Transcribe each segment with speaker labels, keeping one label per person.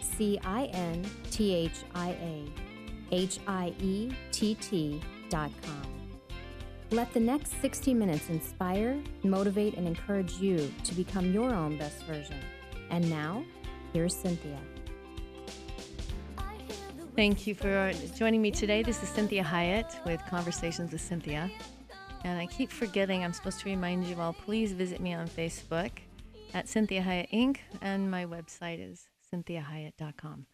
Speaker 1: C I N T H I A H I E T T dot com. Let the next 60 minutes inspire, motivate, and encourage you to become your own best version. And now, here's Cinthia.
Speaker 2: Thank you for joining me today. This is Cinthia Hiett with Conversations with Cinthia. And I keep forgetting, I'm supposed to remind you all, please visit me on Facebook at Cinthia Hiett Inc. And my website is cinthiahiett.com.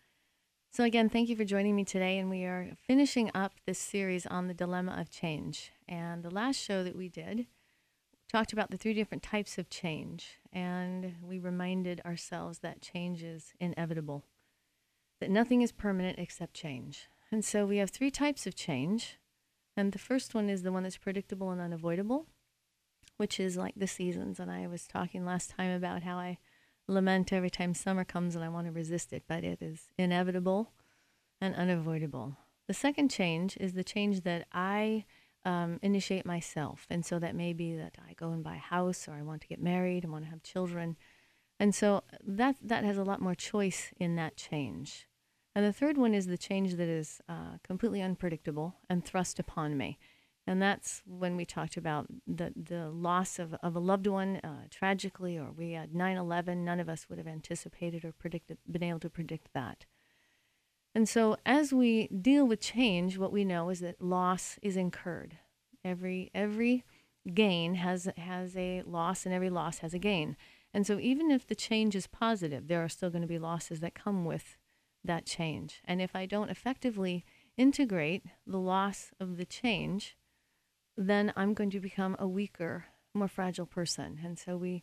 Speaker 2: So, again, thank you for joining me today. And we are finishing up this series on the dilemma of change. And the last show that we did talked about the three different types of change. And we reminded ourselves that change is inevitable, that nothing is permanent except change. And so we have three types of change. And the first one is the one that's predictable and unavoidable, which is like the seasons. And I was talking last time about how I lament every time summer comes and I want to resist it, but it is inevitable and unavoidable. The second change is the change that I um, initiate myself. And so that may be that I go and buy a house or I want to get married, I want to have children. And so that, that has a lot more choice in that change. And the third one is the change that is uh, completely unpredictable and thrust upon me. And that's when we talked about the, the loss of, of a loved one uh, tragically, or we had 9 11. None of us would have anticipated or predicted, been able to predict that. And so, as we deal with change, what we know is that loss is incurred. Every, every gain has, has a loss, and every loss has a gain. And so, even if the change is positive, there are still going to be losses that come with that change. And if I don't effectively integrate the loss of the change, then I'm going to become a weaker, more fragile person. And so we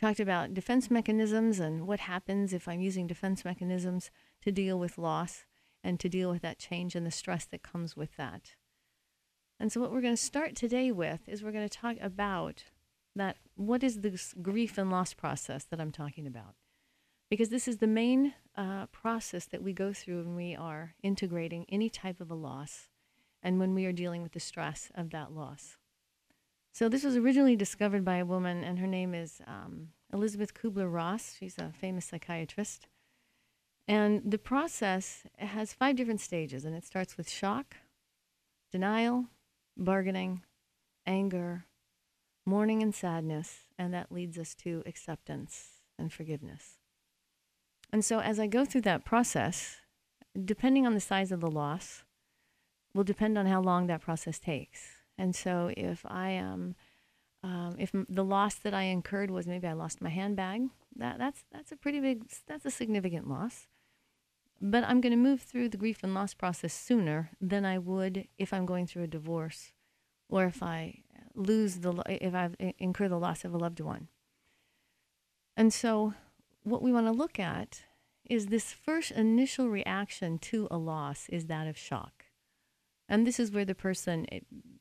Speaker 2: talked about defense mechanisms and what happens if I'm using defense mechanisms to deal with loss and to deal with that change and the stress that comes with that. And so, what we're going to start today with is we're going to talk about that what is this grief and loss process that I'm talking about? Because this is the main uh, process that we go through when we are integrating any type of a loss and when we are dealing with the stress of that loss. So, this was originally discovered by a woman, and her name is um, Elisabeth Kubler Ross. She's a famous psychiatrist. And the process has five different stages, and it starts with shock, denial, bargaining, anger, mourning, and sadness, and that leads us to acceptance and forgiveness. And so, as I go through that process, depending on the size of the loss, will depend on how long that process takes. And so if I am, um, if the loss that I incurred was maybe I lost my handbag, that, that's, that's a pretty big, that's a significant loss. But I'm going to move through the grief and loss process sooner than I would if I'm going through a divorce or if I lose the, if I incur the loss of a loved one. And so what we want to look at is this first initial reaction to a loss is that of shock. And this is where the person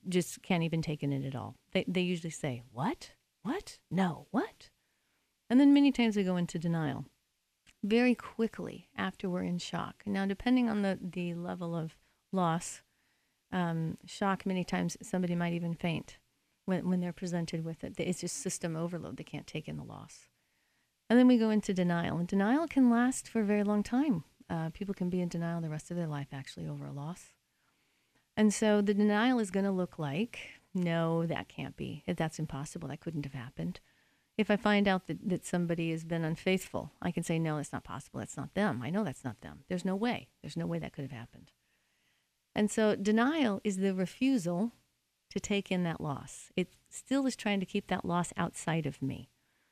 Speaker 2: just can't even take it in at all. They, they usually say, What? What? No, what? And then many times they go into denial very quickly after we're in shock. Now, depending on the, the level of loss, um, shock, many times somebody might even faint when, when they're presented with it. It's just system overload. They can't take in the loss. And then we go into denial. And denial can last for a very long time. Uh, people can be in denial the rest of their life, actually, over a loss. And so the denial is going to look like, no, that can't be. If that's impossible. That couldn't have happened. If I find out that, that somebody has been unfaithful, I can say, no, that's not possible. That's not them. I know that's not them. There's no way. There's no way that could have happened. And so denial is the refusal to take in that loss. It still is trying to keep that loss outside of me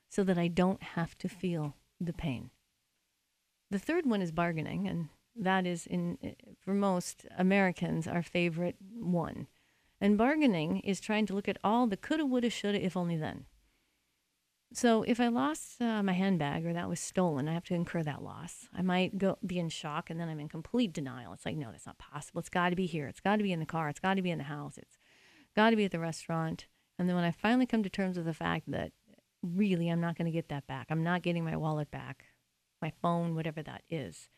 Speaker 2: so that I don't have to feel the pain. The third one is bargaining, and that is in for most Americans our favorite one. And bargaining is trying to look at all the coulda, woulda, shoulda, if only then. So if I lost uh, my handbag or that was stolen, I have to incur that loss. I might go be in shock and then I'm in complete denial. It's like, no, that's not possible. It's got to be here. It's got to be in the car. It's got to be in the house. It's got to be at the restaurant. And then when I finally come to terms with the fact that really I'm not going to get that back, I'm not getting my wallet back, my phone, whatever that is.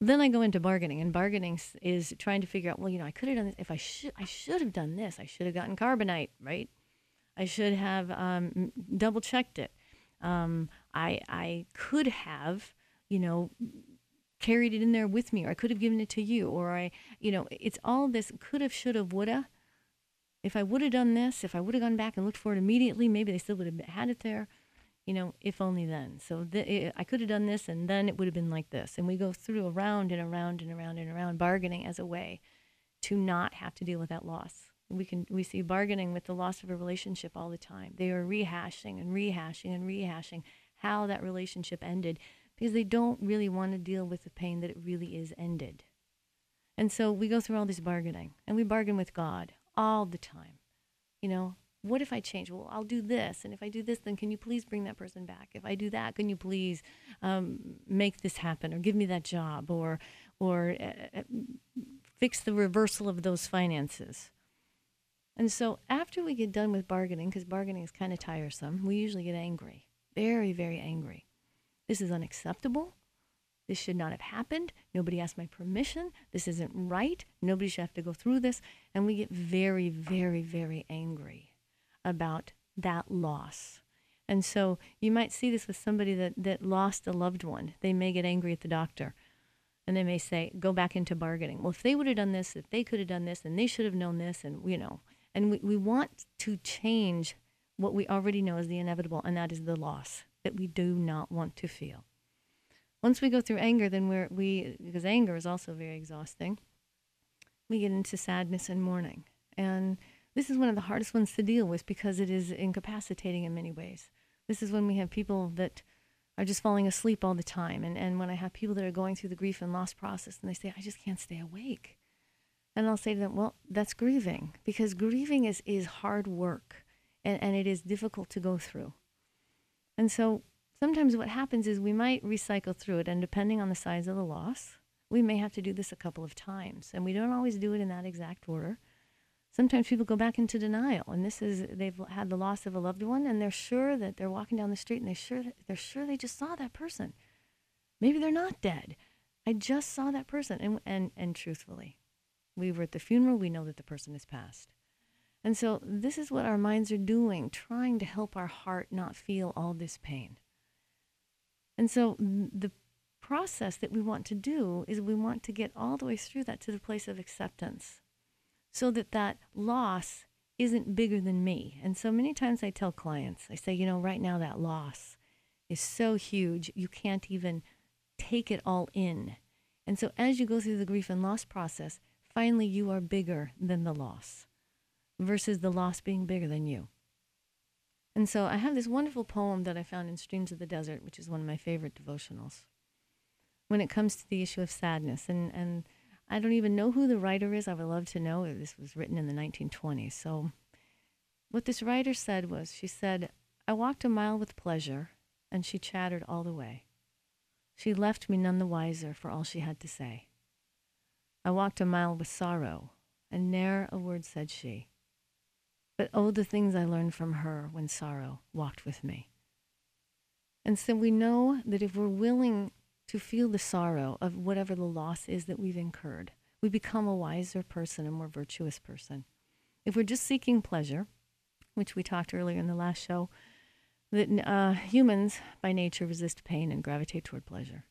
Speaker 2: Then I go into bargaining, and bargaining is trying to figure out. Well, you know, I could have done this. If I should, I should have done this. I should have gotten carbonite, right? I should have um, double checked it. Um, I I could have, you know, carried it in there with me, or I could have given it to you, or I, you know, it's all this could have, should have, woulda. If I would have done this, if I would have gone back and looked for it immediately, maybe they still would have had it there you know, if only then. So it, eh, I could have done this and then it would have been like this. And we go through around and around and around and around bargaining as a way to not have to deal with that loss. We can we see bargaining with the loss of a relationship all the time. They are rehashing and rehashing and rehashing how that relationship ended because they don't really want to deal with the pain that it really is ended. And so we go through all this bargaining and we bargain with God all the time. You know, what if I change? Well, I'll do this. And if I do this, then can you please bring that person back? If I do that, can you please um, make this happen or give me that job or, or uh, uh, fix the reversal of those finances? And so after we get done with bargaining, because bargaining is kind of tiresome, we usually get angry, very, very angry. This is unacceptable. This should not have happened. Nobody asked my permission. This isn't right. Nobody should have to go through this. And we get very, very, very angry about that loss. And so you might see this with somebody that, that lost a loved one. They may get angry at the doctor and they may say, go back into bargaining. Well, if they would have done this, if they could have done this, and they should have known this, and you know, and we, we want to change what we already know is the inevitable, and that is the loss that we do not want to feel. Once we go through anger, then we're, we, because anger is also very exhausting, we get into sadness and mourning. And this is one of the hardest ones to deal with because it is incapacitating in many ways. This is when we have people that are just falling asleep all the time. And, and when I have people that are going through the grief and loss process and they say, I just can't stay awake. And I'll say to them, well, that's grieving because grieving is, is hard work and, and it is difficult to go through. And so sometimes what happens is we might recycle through it. And depending on the size of the loss, we may have to do this a couple of times. And we don't always do it in that exact order sometimes people go back into denial and this is they've had the loss of a loved one and they're sure that they're walking down the street and they're sure they're sure they just saw that person. Maybe they're not dead. I just saw that person. And and and truthfully we were at the funeral we know that the person is passed. And so this is what our minds are doing trying to help our heart not feel all this pain. And so the process that we want to do is we want to get all the way through that to the place of acceptance so that that loss isn't bigger than me. And so many times I tell clients, I say, you know, right now that loss is so huge, you can't even take it all in. And so as you go through the grief and loss process, finally you are bigger than the loss versus the loss being bigger than you. And so I have this wonderful poem that I found in Streams of the Desert, which is one of my favorite devotionals. When it comes to the issue of sadness and, and I don't even know who the writer is. I would love to know. This was written in the 1920s. So, what this writer said was she said, I walked a mile with pleasure, and she chattered all the way. She left me none the wiser for all she had to say. I walked a mile with sorrow, and ne'er a word said she. But oh, the things I learned from her when sorrow walked with me. And so we know that if we're willing to feel the sorrow of whatever the loss is that we've incurred. We become a wiser person, a more virtuous person. If we're just seeking pleasure, which we talked earlier in the last show, that uh, humans by nature resist pain and gravitate toward pleasure.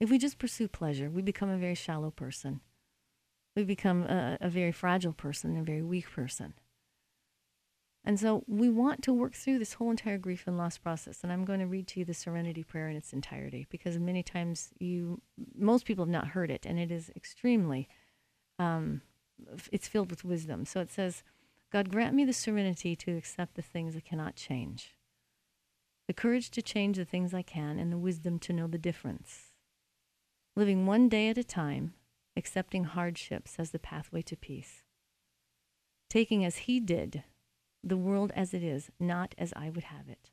Speaker 2: If we just pursue pleasure, we become a very shallow person. We become a, a very fragile person, a very weak person. And so we want to work through this whole entire grief and loss process. And I'm going to read to you the Serenity Prayer in its entirety because many times you, most people have not heard it, and it is extremely, um, it's filled with wisdom. So it says, God grant me the serenity to accept the things I cannot change, the courage to change the things I can, and the wisdom to know the difference. Living one day at a time, accepting hardships as the pathway to peace. Taking as He did the world as it is, not as I would have it.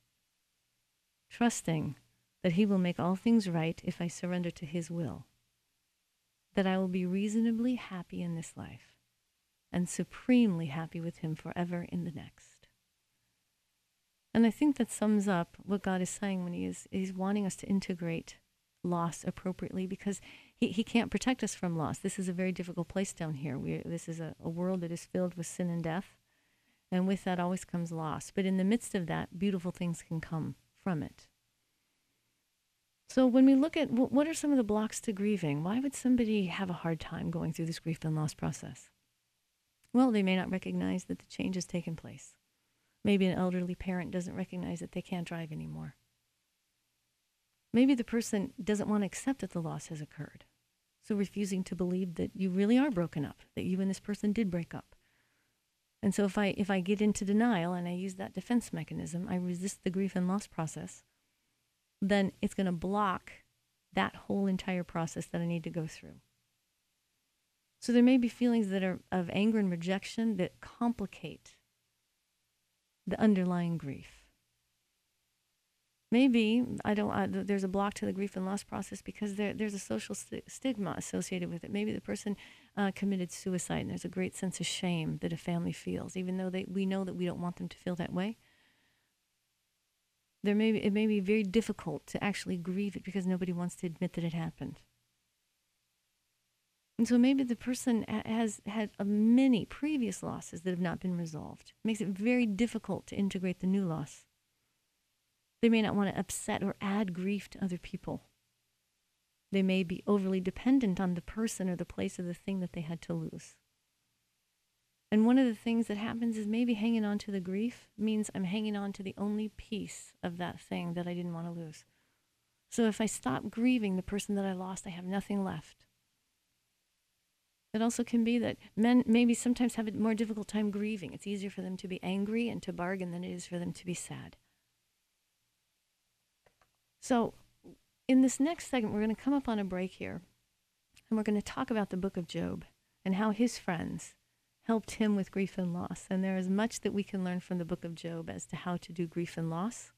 Speaker 2: trusting that He will make all things right if I surrender to His will, that I will be reasonably happy in this life and supremely happy with Him forever in the next. And I think that sums up what God is saying when He is He's wanting us to integrate loss appropriately because he, he can't protect us from loss. This is a very difficult place down here. We, this is a, a world that is filled with sin and death. And with that always comes loss. But in the midst of that, beautiful things can come from it. So when we look at what are some of the blocks to grieving, why would somebody have a hard time going through this grief and loss process? Well, they may not recognize that the change has taken place. Maybe an elderly parent doesn't recognize that they can't drive anymore. Maybe the person doesn't want to accept that the loss has occurred. So refusing to believe that you really are broken up, that you and this person did break up. And so if I if I get into denial and I use that defense mechanism, I resist the grief and loss process, then it's going to block that whole entire process that I need to go through. So there may be feelings that are of anger and rejection that complicate the underlying grief maybe I don't. Uh, there's a block to the grief and loss process because there, there's a social st- stigma associated with it. Maybe the person uh, committed suicide, and there's a great sense of shame that a family feels, even though they, we know that we don't want them to feel that way. There may it may be very difficult to actually grieve it because nobody wants to admit that it happened. And so maybe the person has had many previous losses that have not been resolved. It makes it very difficult to integrate the new loss. They may not want to upset or add grief to other people. They may be overly dependent on the person or the place or the thing that they had to lose. And one of the things that happens is maybe hanging on to the grief means I'm hanging on to the only piece of that thing that I didn't want to lose. So if I stop grieving the person that I lost, I have nothing left. It also can be that men maybe sometimes have a more difficult time grieving. It's easier for them to be angry and to bargain than it is for them to be sad. So, in this next segment, we're going to come up on a break here, and we're going to talk about the book of Job and how his friends helped him with grief and loss. And there is much that we can learn from the book of Job as to how to do grief and loss.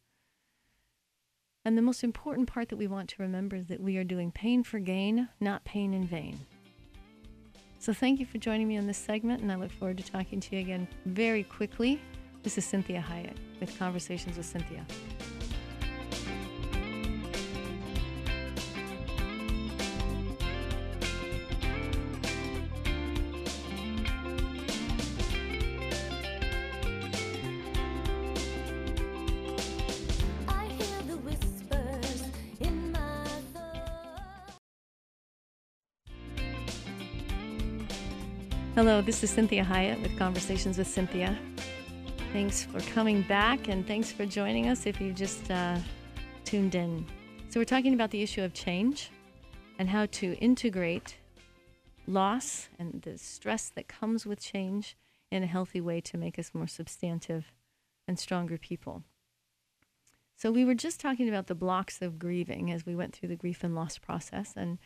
Speaker 2: And the most important part that we want to remember is that we are doing pain for gain, not pain in vain. So thank you for joining me on this segment, and I look forward to talking to you again very quickly. This is Cinthia Hiett with Conversations with Cinthia. Hello, this is Cinthia Hiett with Conversations with Cinthia. Thanks for coming back and thanks for joining us if you just uh, tuned in. So, we're talking about the issue of change and how to integrate loss and the stress that comes with change in a healthy way to make us more substantive and stronger people. So, we were just talking about the blocks of grieving as we went through the grief and loss process. And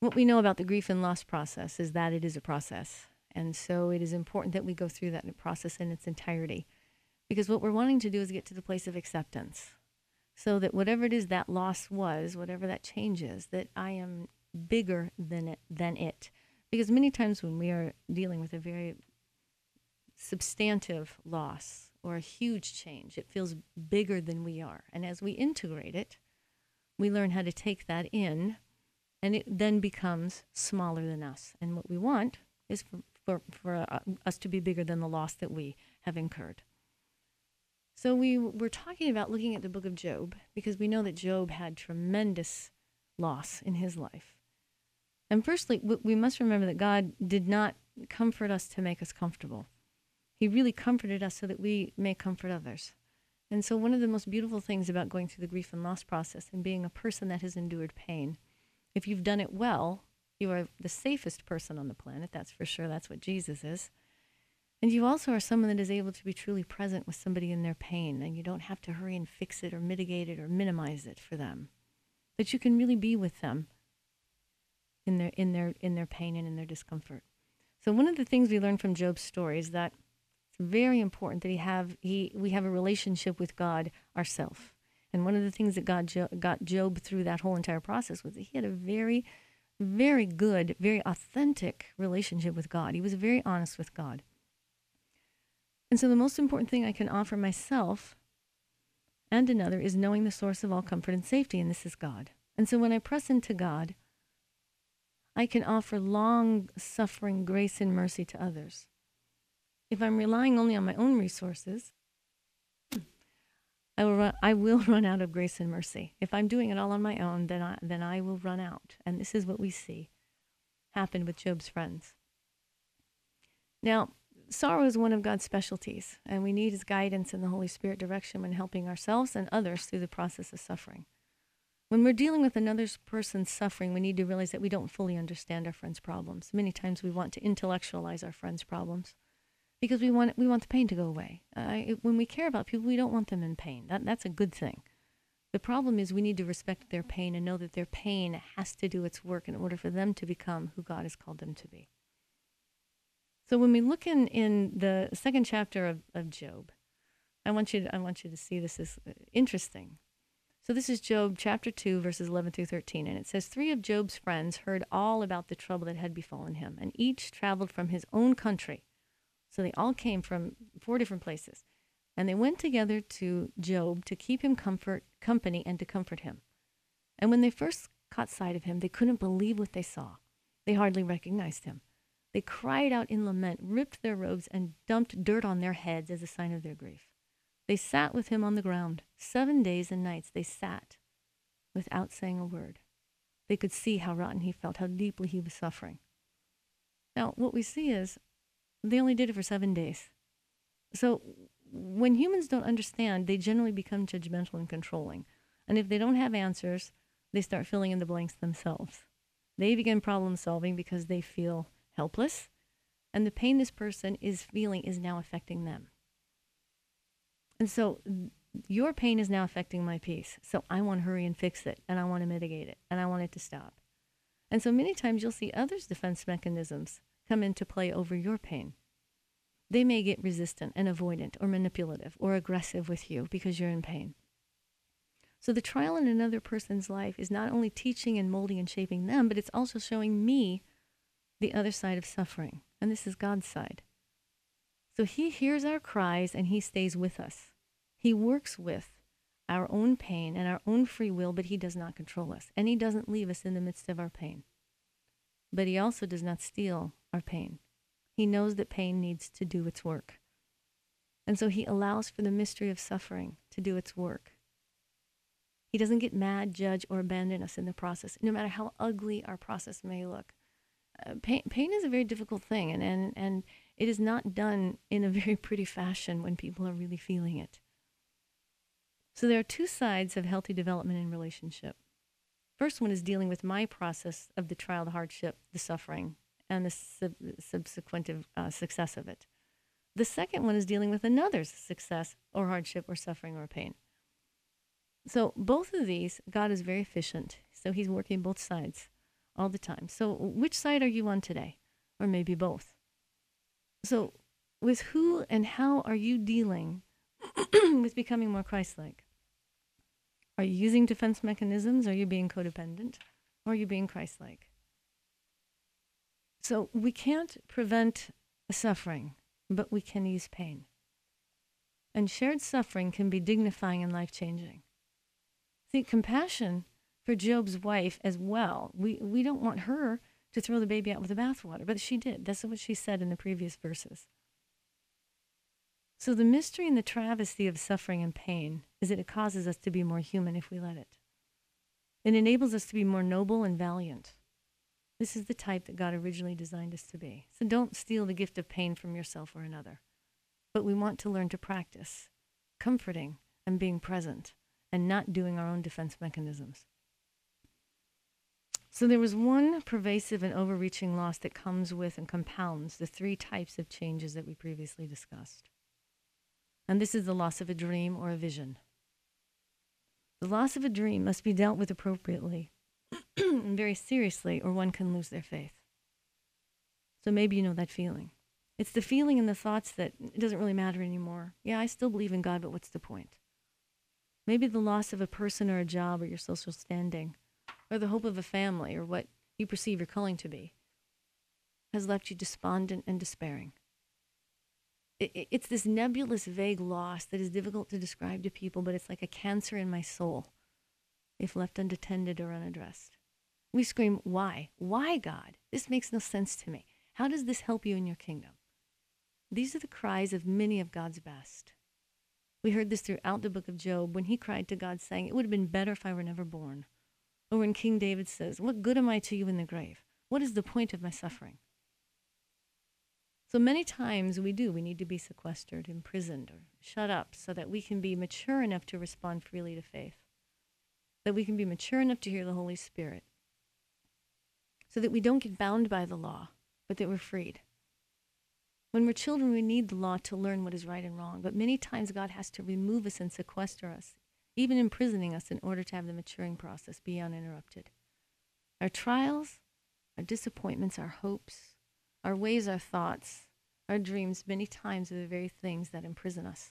Speaker 2: what we know about the grief and loss process is that it is a process and so it is important that we go through that process in its entirety. Because what we're wanting to do is get to the place of acceptance. So that whatever it is that loss was, whatever that change is, that I am bigger than it, than it. Because many times when we are dealing with a very substantive loss or a huge change, it feels bigger than we are. And as we integrate it, we learn how to take that in, and it then becomes smaller than us. And what we want is for, for, for uh, us to be bigger than the loss that we have incurred. So we were talking about looking at the book of Job because we know that Job had tremendous loss in his life. And firstly, we must remember that God did not comfort us to make us comfortable. He really comforted us so that we may comfort others. And so, one of the most beautiful things about going through the grief and loss process and being a person that has endured pain, if you've done it well, you are the safest person on the planet, that's for sure. That's what Jesus is. And you also are someone that is able to be truly present with somebody in their pain, and you don't have to hurry and fix it or mitigate it or minimize it for them. But you can really be with them in their in their in their pain and in their discomfort. So one of the things we learn from Job's story is that it's very important that he have he we have a relationship with God ourselves And one of the things that got Job, got Job through that whole entire process was that he had a very, very good, very authentic relationship with God. He was very honest with God. And so the most important thing I can offer myself and another is knowing the source of all comfort and safety, and this is God. And so when I press into God, I can offer long suffering grace and mercy to others. If I'm relying only on my own resources, I will, run, I will run out of grace and mercy. If I'm doing it all on my own, then I, then I will run out. And this is what we see happen with Job's friends. Now, sorrow is one of God's specialties, and we need his guidance and the Holy Spirit direction when helping ourselves and others through the process of suffering. When we're dealing with another person's suffering, we need to realize that we don't fully understand our friend's problems. Many times we want to intellectualize our friend's problems because we want we want the pain to go away. Uh, it, when we care about people, we don't want them in pain. That that's a good thing. The problem is we need to respect their pain and know that their pain has to do its work in order for them to become who God has called them to be. So when we look in, in the second chapter of, of Job, I want you to, I want you to see this is interesting. So this is Job chapter 2 verses 11 through 13 and it says three of Job's friends heard all about the trouble that had befallen him and each traveled from his own country. So they all came from four different places. And they went together to Job to keep him comfort company and to comfort him. And when they first caught sight of him, they couldn't believe what they saw. They hardly recognized him. They cried out in lament, ripped their robes, and dumped dirt on their heads as a sign of their grief. They sat with him on the ground. Seven days and nights they sat without saying a word. They could see how rotten he felt, how deeply he was suffering. Now, what we see is they only did it for seven days. So when humans don't understand, they generally become judgmental and controlling. And if they don't have answers, they start filling in the blanks themselves. They begin problem solving because they feel helpless, and the pain this person is feeling is now affecting them. And so your pain is now affecting my peace. So I want to hurry and fix it, and I want to mitigate it, and I want it to stop. And so many times you'll see others' defense mechanisms come into play over your pain. They may get resistant and avoidant or manipulative or aggressive with you because you're in pain. So the trial in another person's life is not only teaching and molding and shaping them, but it's also showing me the other side of suffering. And this is God's side. So he hears our cries and he stays with us. He works with our own pain and our own free will, but he does not control us. And he doesn't leave us in the midst of our pain. But he also does not steal our pain. He knows that pain needs to do its work. And so he allows for the mystery of suffering to do its work. He doesn't get mad, judge, or abandon us in the process, no matter how ugly our process may look uh, pain, pain is a very difficult thing, and, and, and it is not done in a very pretty fashion when people are really feeling it. So there are two sides of healthy development in relationship. First one is dealing with my process of the trial, the hardship, the suffering, and the sub- subsequent uh, success of it. The second one is dealing with another's success or hardship or suffering or pain. So both of these, God is very efficient. So he's working both sides all the time. So, which side are you on today? Or maybe both. So, with who and how are you dealing with becoming more Christ like? Are you using defense mechanisms? Are you being codependent? Or are you being Christ like? So, we can't prevent suffering, but we can ease pain. And shared suffering can be dignifying and life changing. See, compassion for Job's wife as well. We, we don't want her to throw the baby out with the bathwater, but she did. That's what she said in the previous verses. So, the mystery and the travesty of suffering and pain is that it causes us to be more human if we let it. It enables us to be more noble and valiant. This is the type that God originally designed us to be. So, don't steal the gift of pain from yourself or another. But we want to learn to practice comforting and being present and not doing our own defense mechanisms. So there was one pervasive and overreaching loss that comes with and compounds the three types of changes that we previously discussed. And this is the loss of a dream or a vision. The loss of a dream must be dealt with appropriately very seriously, or one can lose their faith. So maybe you know that feeling. It's the feeling and the thoughts that it doesn't really matter anymore. Yeah, I still believe in God, but what's the point? Maybe the loss of a person or a job or your social standing, or the hope of a family or what you perceive your calling to be, has left you despondent and despairing. It's this nebulous, vague loss that is difficult to describe to people, but it's like a cancer in my soul if left unattended or unaddressed. We scream, Why? Why, God? This makes no sense to me. How does this help you in your kingdom? These are the cries of many of God's best. We heard this throughout the book of Job when he cried to God, saying, It would have been better if I were never born. Or when King David says, What good am I to you in the grave? What is the point of my suffering? So many times we do, we need to be sequestered, imprisoned, or shut up so that we can be mature enough to respond freely to faith, that we can be mature enough to hear the Holy Spirit, so that we don't get bound by the law, but that we're freed. When we're children, we need the law to learn what is right and wrong, but many times God has to remove us and sequester us, even imprisoning us, in order to have the maturing process be uninterrupted. Our trials, our disappointments, our hopes, our ways, our thoughts, our dreams, many times are the very things that imprison us.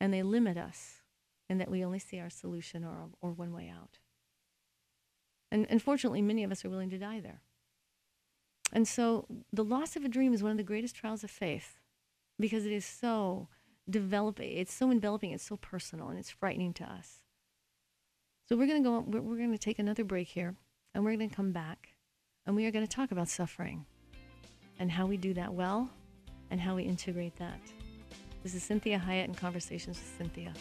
Speaker 2: And they limit us in that we only see our solution or, or one way out. And unfortunately, many of us are willing to die there. And so the loss of a dream is one of the greatest trials of faith because it is so developing, it's so enveloping, it's so personal, and it's frightening to us. So we're going to go, we're, we're going to take another break here, and we're going to come back, and we are going to talk about suffering and how we do that well and how we integrate that. This is Cinthia Hiett in Conversations with Cinthia.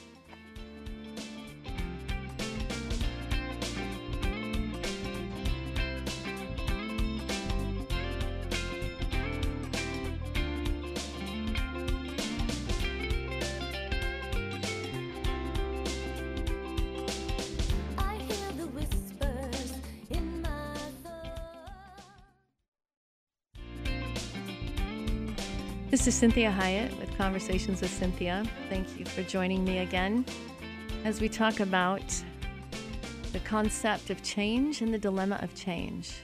Speaker 2: This is Cinthia Hiett with Conversations with Cinthia. Thank you for joining me again as we talk about the concept of change and the dilemma of change,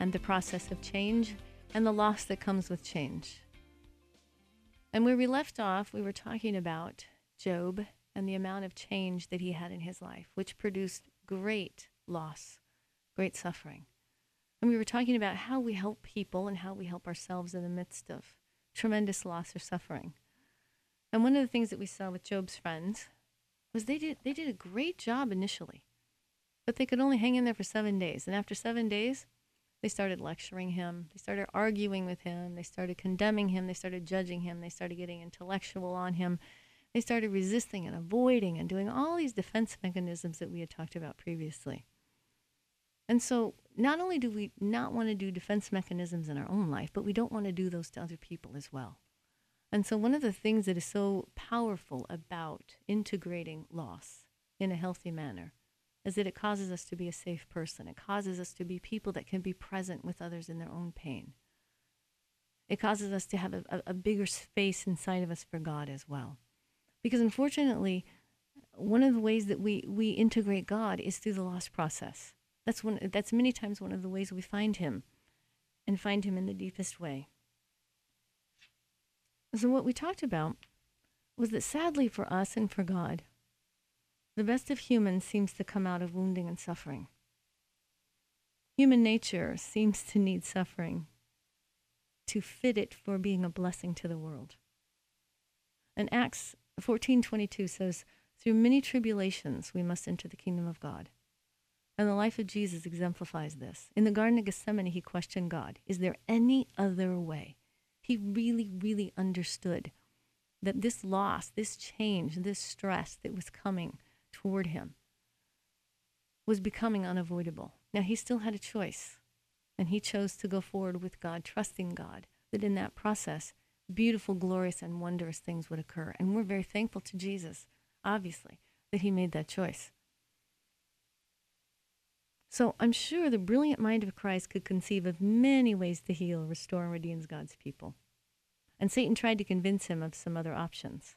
Speaker 2: and the process of change and the loss that comes with change. And where we left off, we were talking about Job and the amount of change that he had in his life, which produced great loss, great suffering. And we were talking about how we help people and how we help ourselves in the midst of tremendous loss or suffering. And one of the things that we saw with Job's friends was they did they did a great job initially, but they could only hang in there for seven days. And after seven days, they started lecturing him. They started arguing with him. They started condemning him. They started judging him. They started getting intellectual on him. They started resisting and avoiding and doing all these defense mechanisms that we had talked about previously. And so, not only do we not want to do defense mechanisms in our own life, but we don't want to do those to other people as well. And so, one of the things that is so powerful about integrating loss in a healthy manner is that it causes us to be a safe person. It causes us to be people that can be present with others in their own pain. It causes us to have a, a, bigger space inside of us for God as well. Because unfortunately, one of the ways that we, we integrate God is through the loss process. That's one that's many times one of the ways we find him and find him in the deepest way. So what we talked about was that sadly for us and for God, the best of humans seems to come out of wounding and suffering. Human nature seems to need suffering to fit it for being a blessing to the world. And Acts 14:22 says, "Through many tribulations we must enter the kingdom of God." And the life of Jesus exemplifies this. In the Garden of Gethsemane, he questioned God Is there any other way? He really, really understood that this loss, this change, this stress that was coming toward him was becoming unavoidable. Now, he still had a choice, and he chose to go forward with God, trusting God that in that process, beautiful, glorious, and wondrous things would occur. And we're very thankful to Jesus, obviously, that he made that choice. So I'm sure the brilliant mind of Christ could conceive of many ways to heal, restore, and redeem God's people. And Satan tried to convince him of some other options.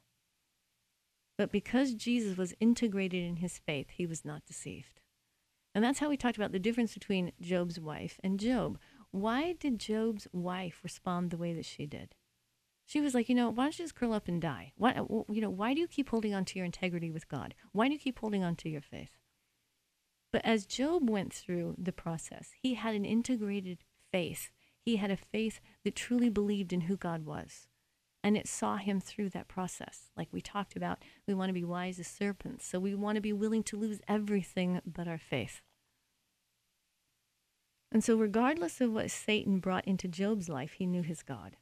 Speaker 2: But because Jesus was integrated in his faith, he was not deceived. And that's how we talked about the difference between Job's wife and Job. Why did Job's wife respond the way that she did? She was like, you know, why don't you just curl up and die? Why, you know, why do you keep holding on to your integrity with God? Why do you keep holding on to your faith? But as Job went through the process, he had an integrated faith. He had a faith that truly believed in who God was. And it saw him through that process. Like we talked about, we want to be wise as serpents. So we want to be willing to lose everything but our faith. And so, regardless of what Satan brought into Job's life, he knew his God.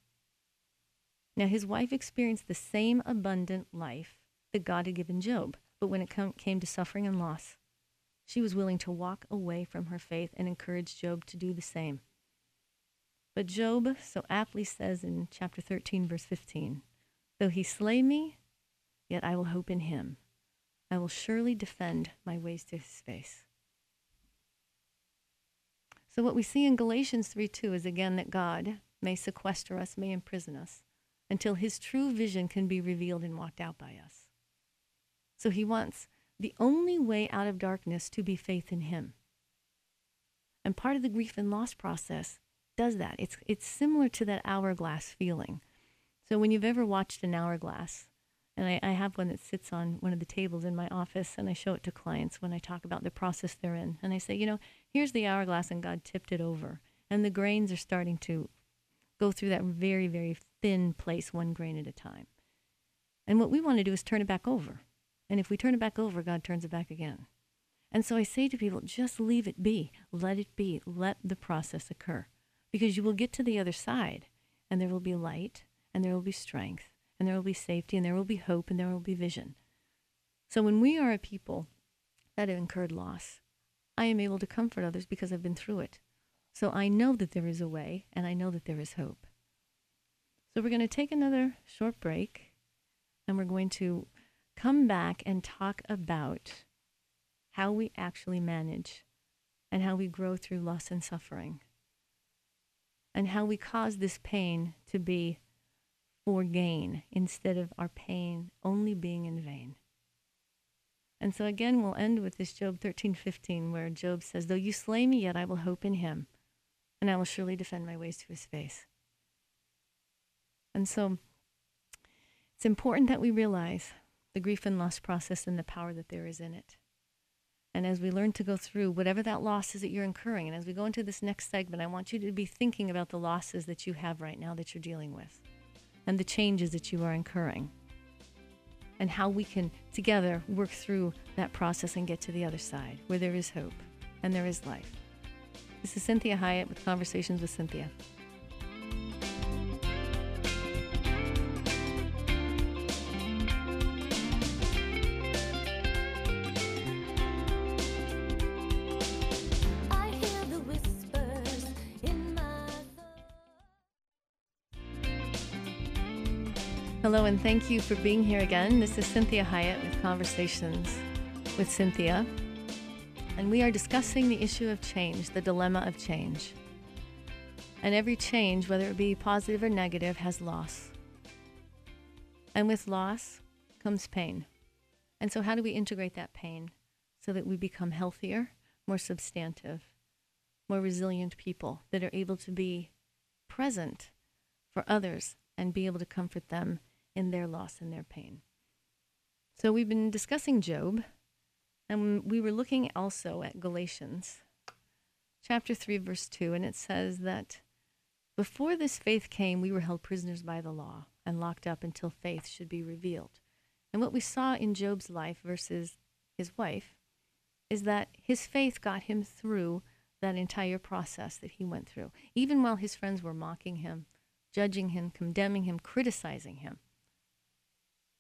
Speaker 2: Now, his wife experienced the same abundant life that God had given Job, but when it com- came to suffering and loss, she was willing to walk away from her faith and encourage Job to do the same. But Job so aptly says in chapter 13, verse 15 Though he slay me, yet I will hope in him. I will surely defend my ways to his face. So, what we see in Galatians 3 2 is again that God may sequester us, may imprison us, until his true vision can be revealed and walked out by us. So he wants the only way out of darkness to be faith in him. And part of the grief and loss process does that. It's, it's similar to that hourglass feeling. So when you've ever watched an hourglass, and I, I, have one that sits on one of the tables in my office, and I show it to clients when I talk about the process they're in. And I say, you know, here's the hourglass, and God tipped it over. And the grains are starting to go through that very, very thin place, one grain at a time. And what we want to do is turn it back over. And if we turn it back over, God turns it back again. And so I say to people, just leave it be. Let it be. Let the process occur. Because you will get to the other side, and there will be light, and there will be strength, and there will be safety, and there will be hope, and there will be vision. So when we are a people that have incurred loss, I am able to comfort others because I've been through it. So I know that there is a way, and I know that there is hope. So we're going to take another short break, and we're going to come back and talk about how we actually manage and how we grow through loss and suffering, and how we cause this pain to be for gain instead of our pain only being in vain. And so again, we'll end with this Job 13:15, where Job says, "Though you slay me, yet I will hope in Him, and I will surely defend my ways to His face." And so it's important that we realize the grief and loss process and the power that there is in it. And as we learn to go through whatever that loss is that you're incurring, and as we go into this next segment, I want you to be thinking about the losses that you have right now that you're dealing with and the changes that you are incurring and how we can together work through that process and get to the other side where there is hope and there is life. This is Cinthia Hiett with Conversations with Cinthia. And thank you for being here again. This is Cinthia Hiett with Conversations with Cinthia. And we are discussing the issue of change, the dilemma of change. And every change, whether it be positive or negative, has loss. And with loss comes pain. And so, how do we integrate that pain so that we become healthier, more substantive, more resilient people that are able to be present for others and be able to comfort them in their loss and their pain. So we've been discussing Job, and we were looking also at Galatians chapter 3, verse 2, and it says that before this faith came, we were held prisoners by the law and locked up until faith should be revealed. And what we saw in Job's life versus his wife is that his faith got him through that entire process that he went through, even while his friends were mocking him, judging him, condemning him, criticizing him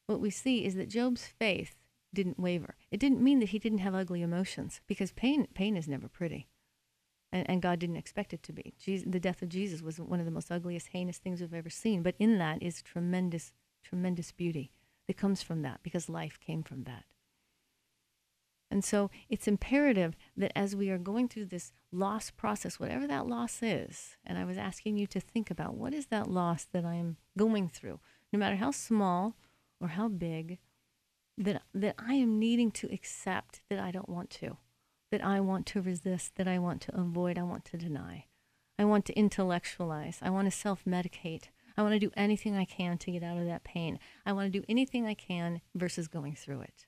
Speaker 2: what we see is that Job's faith didn't waver. It didn't mean that he didn't have ugly emotions because pain pain is never pretty. And, and God didn't expect it to be. Jesus, the death of Jesus was one of the most ugliest, heinous things we've ever seen. But in that is tremendous, tremendous beauty that comes from that because life came from that. And so it's imperative that as we are going through this loss process, whatever that loss is, and I was asking you to think about what is that loss that I'm going through, no matter how small or how big that that I am needing to accept that I don't want to, that I want to resist, that I want to avoid, I want to deny. I want to intellectualize. I want to self-medicate. I want to do anything I can to get out of that pain. I want to do anything I can versus going through it.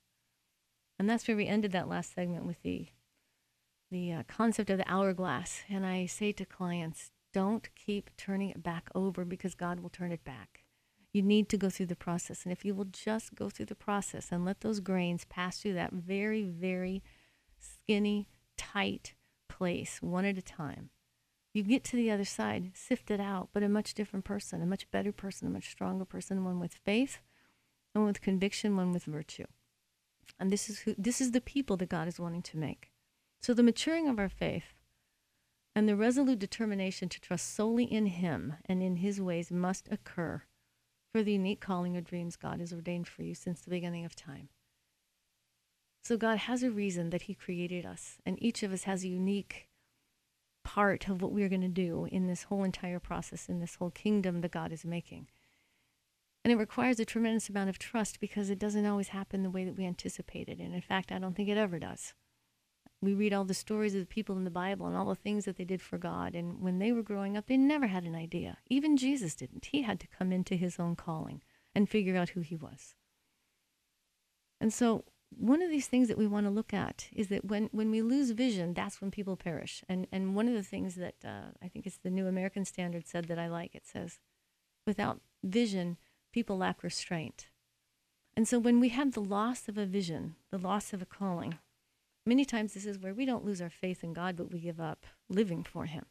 Speaker 2: And that's where we ended that last segment with the the uh, concept of the hourglass. And I say to clients, don't keep turning it back over because God will turn it back. You need to go through the process. And if you will just go through the process and let those grains pass through that very, very skinny, tight place one at a time, you get to the other side, sift it out, but a much different person, a much better person, a much stronger person, one with faith, one with conviction, one with virtue. And this is who this is the people that God is wanting to make. So the maturing of our faith and the resolute determination to trust solely in him and in his ways must occur for the unique calling or dreams God has ordained for you since the beginning of time. So God has a reason that he created us, and each of us has a unique part of what we're going to do in this whole entire process, in this whole kingdom that God is making. And it requires a tremendous amount of trust because it doesn't always happen the way that we anticipate it. And in fact, I don't think it ever does. We read all the stories of the people in the Bible and all the things that they did for God. And when they were growing up, they never had an idea. Even Jesus didn't. He had to come into his own calling and figure out who he was. And so one of these things that we want to look at is that when, when we lose vision, that's when people perish. And, and one of the things that uh, I think it's the New American Standard said that I like, it says, without vision, people lack restraint. And so when we have the loss of a vision, the loss of a calling, many times this is where we don't lose our faith in God, but we give up living for Him.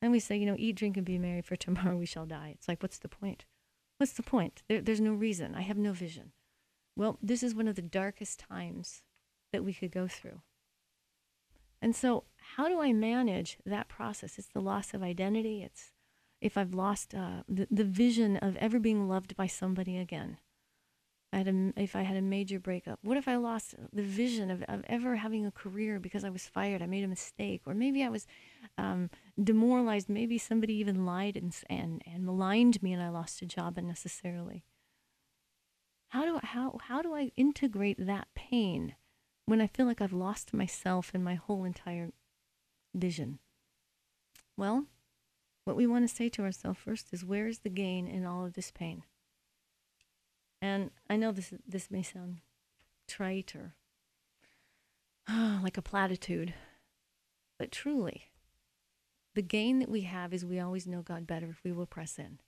Speaker 2: And we say, you know, eat, drink, and be merry, for tomorrow we shall die. It's like, what's the point? What's the point? There, there's no reason. I have no vision. Well, this is one of the darkest times that we could go through. And so, how do I manage that process? It's the loss of identity. It's if I've lost uh, the, the vision of ever being loved by somebody again. I had a, if I had a major breakup, what if I lost the vision of, of ever having a career because I was fired? I made a mistake, or maybe I was um, demoralized. Maybe somebody even lied and, and, and maligned me and I lost a job unnecessarily. How do I, how how do I integrate that pain when I feel like I've lost myself and my whole entire vision? Well, what we want to say to ourselves first is where is the gain in all of this pain? And I know this this may sound trite or oh, like a platitude, but truly, the gain that we have is we always know God better if we will press in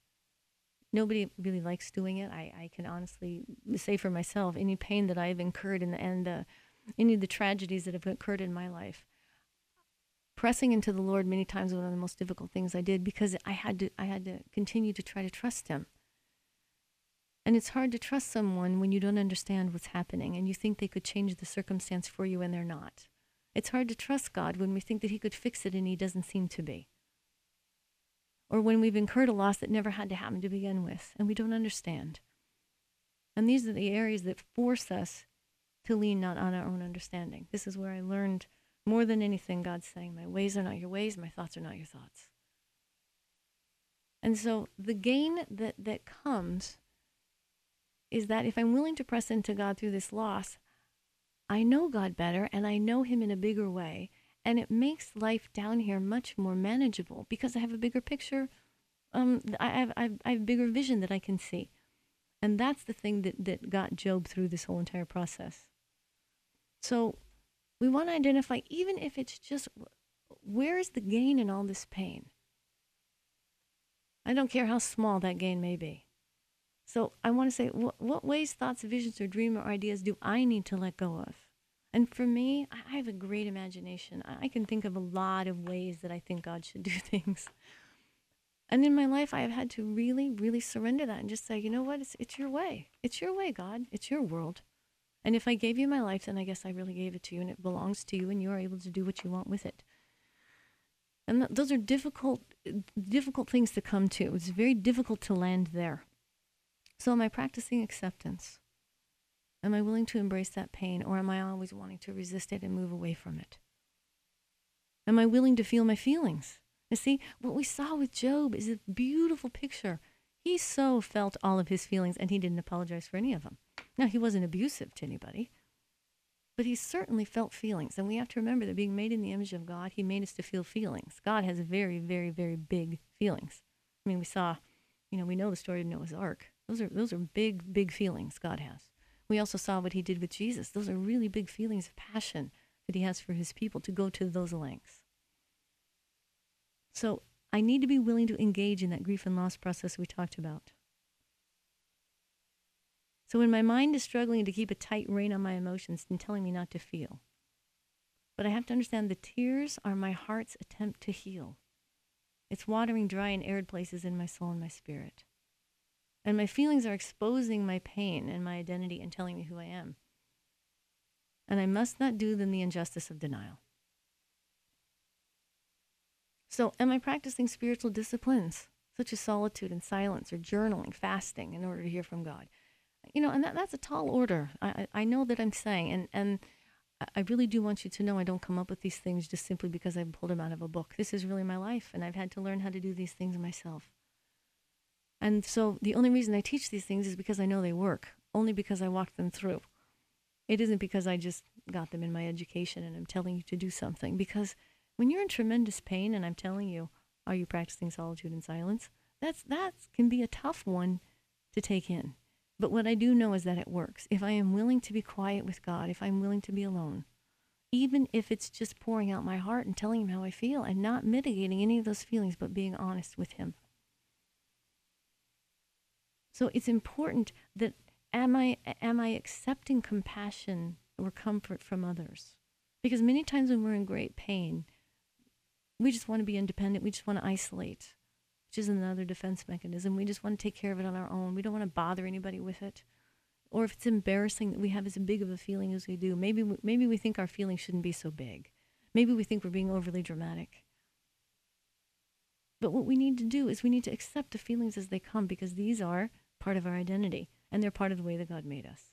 Speaker 2: nobody really likes doing it. I, I can honestly say for myself, any pain that I've incurred in the end, uh, any of the tragedies that have occurred in my life, pressing into the Lord many times was one of the most difficult things I did because I had to I had to continue to try to trust Him. And it's hard to trust someone when you don't understand what's happening and you think they could change the circumstance for you and they're not. It's hard to trust God when we think that He could fix it and He doesn't seem to be or when we've incurred a loss that never had to happen to begin with and we don't understand. And these are the areas that force us to lean not on our own understanding. This is where I learned more than anything God's saying, My ways are not your ways, my thoughts are not your thoughts. And so the gain that, that comes is that if I'm willing to press into God through this loss, I know God better and I know Him in a bigger way and it makes life down here much more manageable because I have a bigger picture. Um, I have, I have, I have bigger vision that I can see, and that's the thing that that got Job through this whole entire process. So, we want to identify, even if it's just, where is the gain in all this pain? I don't care how small that gain may be. So I want to say, what, what ways, thoughts, visions, or dream or ideas do I need to let go of? And for me, I have a great imagination. I can think of a lot of ways that I think God should do things. And in my life, I have had to really, really surrender that and just say, you know what? It's, it's your way. It's your way, God. It's your world. And if I gave you my life, then I guess I really gave it to you and it belongs to you and you are able to do what you want with it. And th- those are difficult, difficult things to come to. It's very difficult to land there. So am I practicing acceptance? Am I willing to embrace that pain, or am I always wanting to resist it and move away from it? Am I willing to feel my feelings? You see, what we saw with Job is a beautiful picture. He so felt all of his feelings, and he didn't apologize for any of them. Now, he wasn't abusive to anybody, but he certainly felt feelings. And we have to remember that being made in the image of God, he made us to feel feelings. God has very, very, very big feelings. I mean, we saw You know, we know the story of Noah's Ark. Those are those are big, big feelings God has. We also saw what he did with Jesus. Those are really big feelings of passion that he has for his people to go to those lengths. So I need to be willing to engage in that grief and loss process we talked about. So when my mind is struggling to keep a tight rein on my emotions and telling me not to feel, but I have to understand the tears are my heart's attempt to heal. It's watering dry and arid places in my soul and my spirit. And my feelings are exposing my pain and my identity and telling me who I am. And I must not do them the injustice of denial. So, am I practicing spiritual disciplines such as solitude and silence or journaling, fasting in order to hear from God? You know, and that, that's a tall order. I, I know that I'm saying, and, and I really do want you to know I don't come up with these things just simply because I've pulled them out of a book. This is really my life, and I've had to learn how to do these things myself. And so the only reason I teach these things is because I know they work, only because I walked them through. It isn't because I just got them in my education and I'm telling you to do something, because when you're in tremendous pain and I'm telling you, are you practicing solitude and silence? That's that can be a tough one to take in. But what I do know is that it works. If I am willing to be quiet with God, if I'm willing to be alone, even if it's just pouring out my heart and telling him how I feel and not mitigating any of those feelings, but being honest with him. So it's important that am I am I accepting compassion or comfort from others? Because many times when we're in great pain, we just want to be independent. We just want to isolate, which is another defense mechanism. We just want to take care of it on our own. We don't want to bother anybody with it. Or if it's embarrassing that we have as big of a feeling as we do, maybe we, maybe we think our feelings shouldn't be so big. Maybe we think we're being overly dramatic. But what we need to do is we need to accept the feelings as they come because these are part of our identity and they're part of the way that God made us.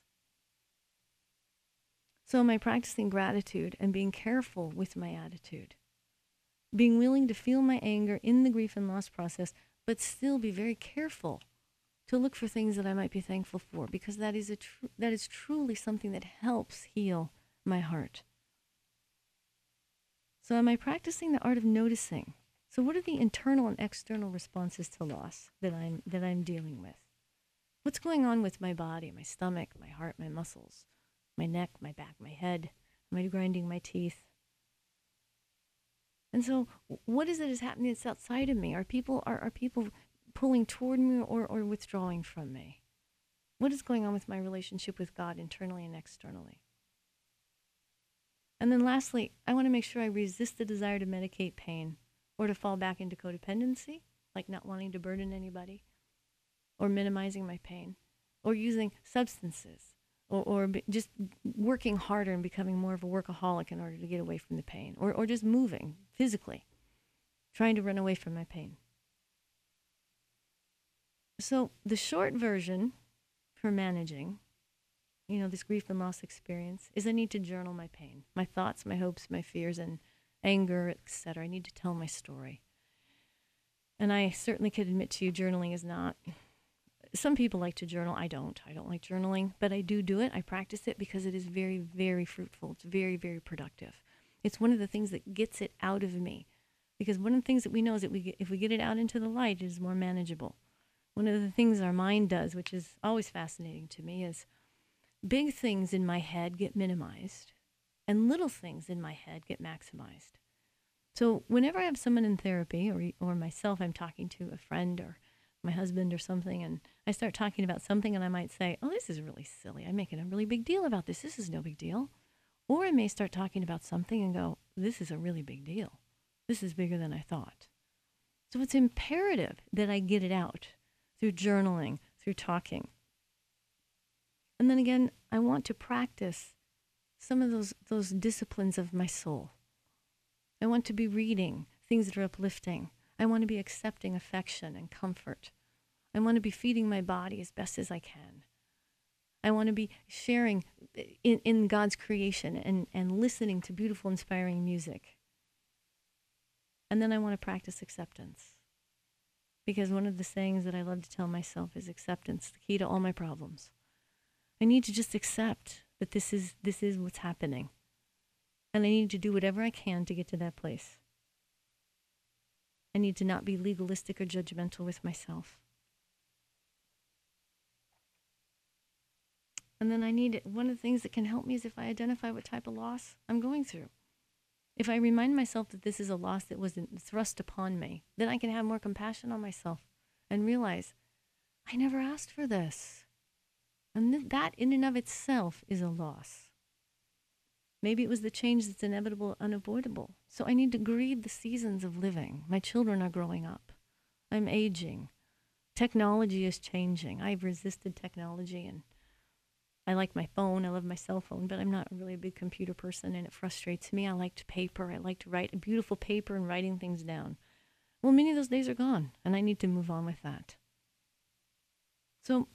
Speaker 2: So, am I practicing gratitude and being careful with my attitude? being willing to feel my anger in the grief and loss process, but still be very careful to look for things that I might be thankful for, because that is a tr- that is truly something that helps heal my heart. So, am I practicing the art of noticing? So, what are the internal and external responses to loss that I'm that I'm dealing with? What's going on with my body, my stomach, my heart, my muscles, my neck, my back, my head? Am I grinding my teeth? And so, what is it is happening that's outside of me? Are people are, are people pulling toward me or, or withdrawing from me? What is going on with my relationship with God internally and externally? And then lastly, I want to make sure I resist the desire to medicate pain or to fall back into codependency, like not wanting to burden anybody, or minimizing my pain, or using substances or, or just working harder and becoming more of a workaholic in order to get away from the pain, or, or just moving physically, trying to run away from my pain. So, the short version for managing, you know, this grief and loss experience is I need to journal my pain, my thoughts, my hopes, my fears, and anger, etc. I need to tell my story. And I certainly could admit to you, journaling is not some people like to journal. I don't. I don't like journaling, but I do do it. I practice it because it is very, very fruitful. It's very, very productive. It's one of the things that gets it out of me. Because one of the things that we know is that we get, if we get it out into the light, it is more manageable. One of the things our mind does, which is always fascinating to me, is big things in my head get minimized and little things in my head get maximized. So whenever I have someone in therapy or, or myself, I'm talking to a friend or my husband or something, and I start talking about something, and I might say, Oh, this is really silly. I'm making a really big deal about this. This is no big deal. Or I may start talking about something and go, This is a really big deal. This is bigger than I thought. So it's imperative that I get it out through journaling, through talking. And then again, I want to practice some of those, those disciplines of my soul. I want to be reading things that are uplifting. I want to be accepting affection and comfort. I want to be feeding my body as best as I can. I want to be sharing in, in God's creation and, and listening to beautiful, inspiring music. And then I want to practice acceptance. Because one of the sayings that I love to tell myself is acceptance, the key to all my problems. I need to just accept that this is, this is what's happening. And I need to do whatever I can to get to that place. I need to not be legalistic or judgmental with myself. And then I need one of the things that can help me is if I identify what type of loss I'm going through. If I remind myself that this is a loss that wasn't thrust upon me, then I can have more compassion on myself and realize I never asked for this. And th- that, in and of itself, is a loss. Maybe it was the change that's inevitable, unavoidable. So I need to grieve the seasons of living. My children are growing up. I'm aging. Technology is changing. I've resisted technology and I like my phone. I love my cell phone, but I'm not really a big computer person and it frustrates me. I liked paper. I like to write beautiful paper and writing things down. Well, many of those days are gone and I need to move on with that. So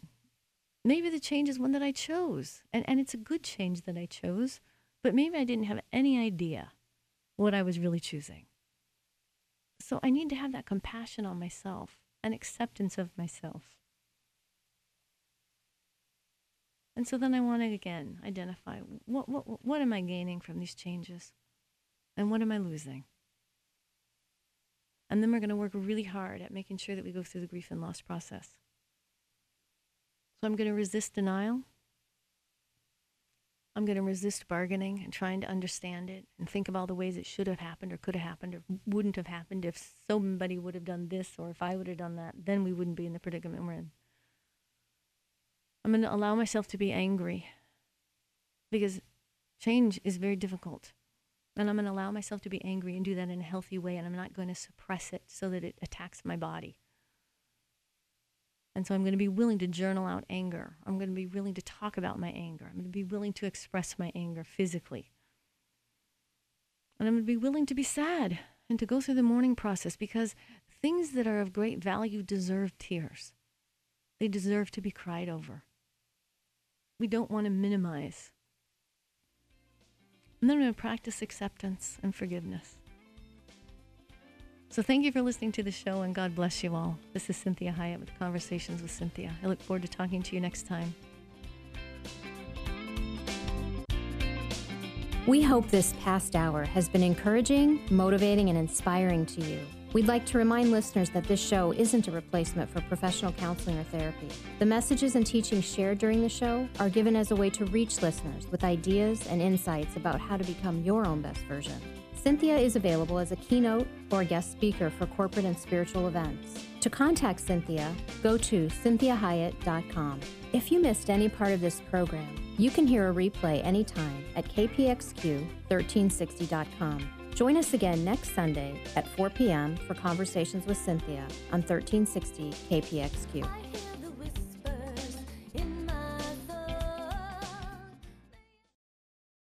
Speaker 2: maybe the change is one that I chose and, and it's a good change that I chose, but maybe I didn't have any idea what I was really choosing. So I need to have that compassion on myself and acceptance of myself. And so then I want to again identify what, what, what am I gaining from these changes? And what am I losing? And then we're going to work really hard at making sure that we go through the grief and loss process. So I'm going to resist denial. I'm going to resist bargaining and trying to understand it and think of all the ways it should have happened or could have happened or wouldn't have happened if somebody would have done this or if I would have done that, then we wouldn't be in the predicament we're in. I'm going to allow myself to be angry because change is very difficult. And I'm going to allow myself to be angry and do that in a healthy way. And I'm not going to suppress it so that it attacks my body. And so I'm going to be willing to journal out anger. I'm going to be willing to talk about my anger. I'm going to be willing to express my anger physically. And I'm going to be willing to be sad and to go through the mourning process because things that are of great value deserve tears. They deserve to be cried over we don't want to minimize. And then we're going to practice acceptance and forgiveness. So thank you for listening to the show and God bless you all. This is Cinthia Hiett with Conversations with Cinthia. I look forward to talking to you next time.
Speaker 1: We hope this past hour has been encouraging, motivating, and inspiring to you. We'd like to remind listeners that this show isn't a replacement for professional counseling or therapy. The messages and teachings shared during the show are given as a way to reach listeners with ideas and insights about how to become your own best version. Cinthia is available as a keynote or guest speaker for corporate and spiritual events. To contact Cinthia, go to cinthiahiett.com. If you missed any part of this program, you can hear a replay anytime at kpxq1360.com. Join us again next Sunday at 4 p.m. for Conversations with Cinthia on 1360 KPXQ.